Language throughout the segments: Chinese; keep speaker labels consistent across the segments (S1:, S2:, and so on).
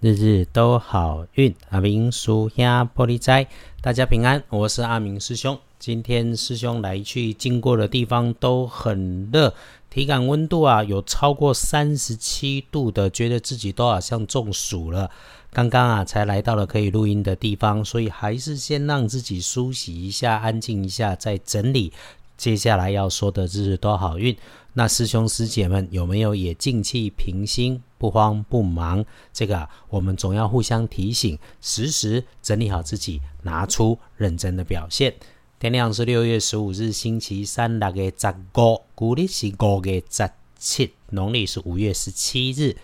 S1: 日日都好运。阿明叔兄玻璃斋，大家平安，我是阿明师兄。今天师兄来去经过的地方都很热，体感温度啊有超过三十七度的，觉得自己都好像中暑了。刚刚啊才来到了可以录音的地方，所以还是先让自己梳洗一下，安静一下，再整理。接下来要说的日日都好运，那师兄师姐们有没有也静气平心，不慌不忙？这个我们总要互相提醒，时时整理好自己，拿出认真的表现。天亮是六月十五日，星期三，六月十五，古历是五月十七，农历是五月十七日，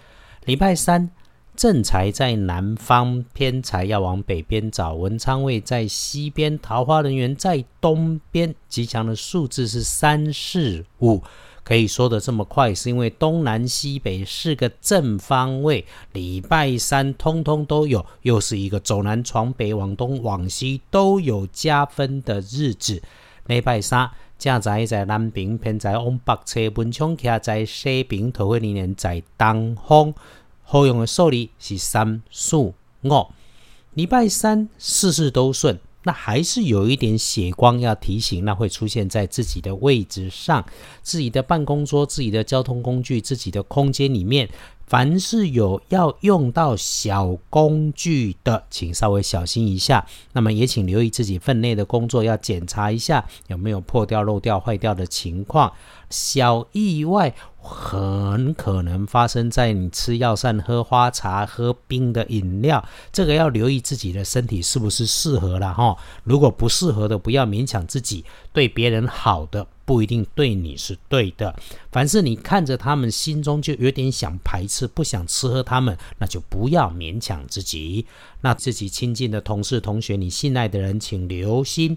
S1: 礼拜三。正财在南方，偏财要往北边找。文昌位在西边，桃花人员在东边。吉祥的数字是三四五。可以说的这么快，是因为东南西北四个正方位，礼拜三通通都有，又是一个走南闯北、往东往西都有加分的日子。礼拜三正财在南边，偏在往北侧。文昌徛在西边，桃花人员在东方。后用的受理是三四五，礼拜三事事都顺，那还是有一点血光要提醒，那会出现在自己的位置上、自己的办公桌、自己的交通工具、自己的空间里面。凡是有要用到小工具的，请稍微小心一下。那么也请留意自己分内的工作，要检查一下有没有破掉、漏掉、坏掉的情况。小意外很可能发生在你吃药膳、喝花茶、喝冰的饮料，这个要留意自己的身体是不是适合了哈。如果不适合的，不要勉强自己。对别人好的。不一定对你是对的。凡是你看着他们，心中就有点想排斥，不想吃喝他们，那就不要勉强自己。那自己亲近的同事、同学，你信赖的人，请留心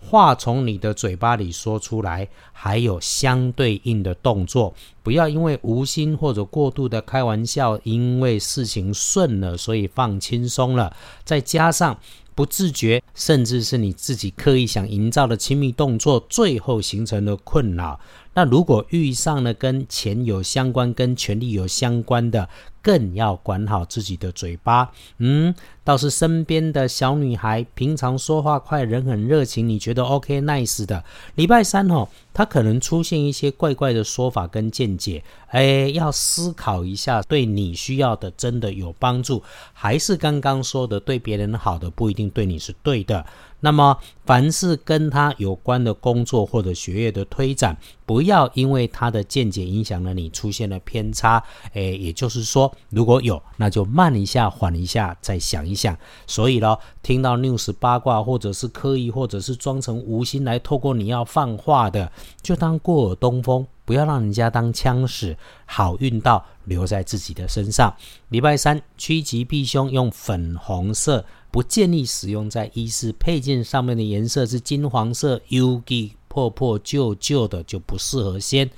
S1: 话从你的嘴巴里说出来，还有相对应的动作，不要因为无心或者过度的开玩笑，因为事情顺了，所以放轻松了。再加上。不自觉，甚至是你自己刻意想营造的亲密动作，最后形成了困扰。那如果遇上了跟钱有相关、跟权力有相关的，更要管好自己的嘴巴。嗯，倒是身边的小女孩，平常说话快，人很热情，你觉得 OK nice 的。礼拜三哦，她可能出现一些怪怪的说法跟见解，哎，要思考一下，对你需要的真的有帮助，还是刚刚说的对别人好的不一定对你是对的。那么，凡是跟他有关的工作或者学业的推展，不要因为他的见解影响了你，出现了偏差。诶，也就是说，如果有，那就慢一下，缓一下，再想一想。所以咯，听到 news 八卦，或者是刻意，或者是装成无心来透过你要放话的，就当过耳东风，不要让人家当枪使。好运到留在自己的身上。礼拜三趋吉避凶，用粉红色。不建议使用在衣饰配件上面的颜色是金黄色，UG 破破旧旧的就不适合先。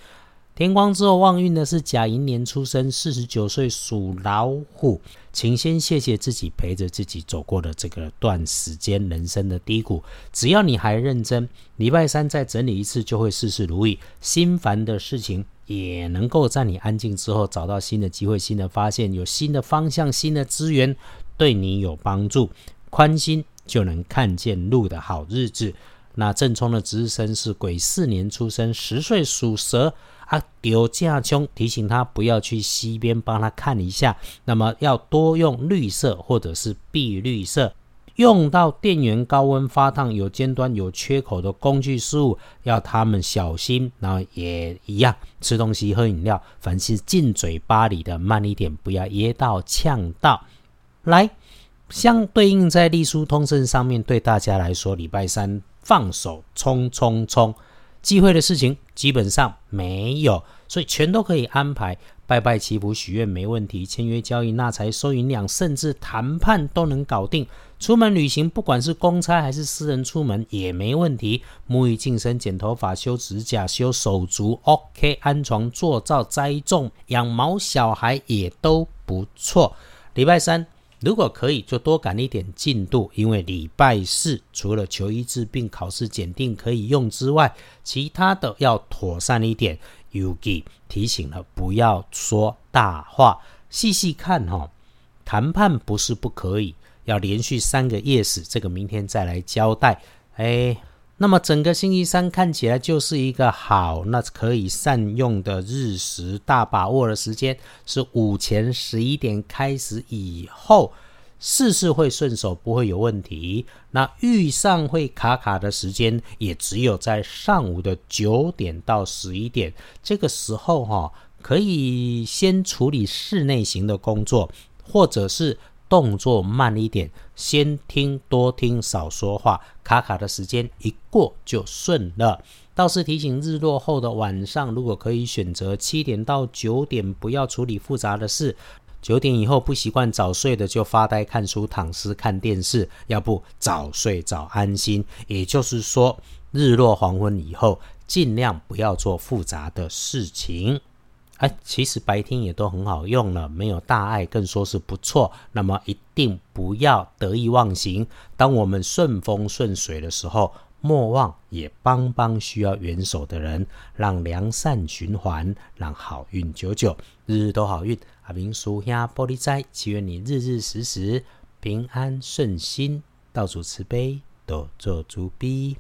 S1: 天光之后旺运的是甲寅年出生，四十九岁属老虎，请先谢谢自己陪着自己走过的这个段时间人生的低谷。只要你还认真，礼拜三再整理一次就会事事如意。心烦的事情也能够在你安静之后找到新的机会、新的发现，有新的方向、新的资源。对你有帮助，宽心就能看见路的好日子。那正冲的值日生是癸巳年出生，十岁属蛇啊，丢架凶，提醒他不要去西边帮他看一下。那么要多用绿色或者是碧绿色。用到电源高温发烫、有尖端、有缺口的工具事物，要他们小心。然后也一样，吃东西、喝饮料，凡是进嘴巴里的，慢一点，不要噎到、呛到。来，相对应在隶书通胜上面对大家来说，礼拜三放手冲冲冲，忌讳的事情基本上没有，所以全都可以安排。拜拜祈福许愿没问题，签约交易纳财收银两，甚至谈判都能搞定。出门旅行，不管是公差还是私人出门也没问题。沐浴净身、剪头发、修指甲、修手足，OK。安床、做灶、栽种、养毛小孩也都不错。礼拜三。如果可以，就多赶一点进度，因为礼拜四除了求医治病、考试检定可以用之外，其他的要妥善一点。Ugi 提醒了，不要说大话。细细看哈，谈判不是不可以，要连续三个 yes，这个明天再来交代。哎，那么整个星期三看起来就是一个好，那可以善用的日时，大把握的时间是午前十一点开始以后。事事会顺手，不会有问题。那遇上会卡卡的时间，也只有在上午的九点到十一点这个时候哈，可以先处理室内型的工作，或者是动作慢一点，先听多听少说话。卡卡的时间一过就顺了。倒是提醒日落后的晚上，如果可以选择七点到九点，不要处理复杂的事。九点以后不习惯早睡的，就发呆、看书、躺尸、看电视，要不早睡早安心。也就是说，日落黄昏以后，尽量不要做复杂的事情。哎，其实白天也都很好用了，没有大碍，更说是不错。那么一定不要得意忘形。当我们顺风顺水的时候，莫忘也帮帮需要援手的人，让良善循环，让好运久久，日日都好运。阿明叔兄玻璃斋，祈愿你日日时时平安顺心，道主慈悲，多做主逼。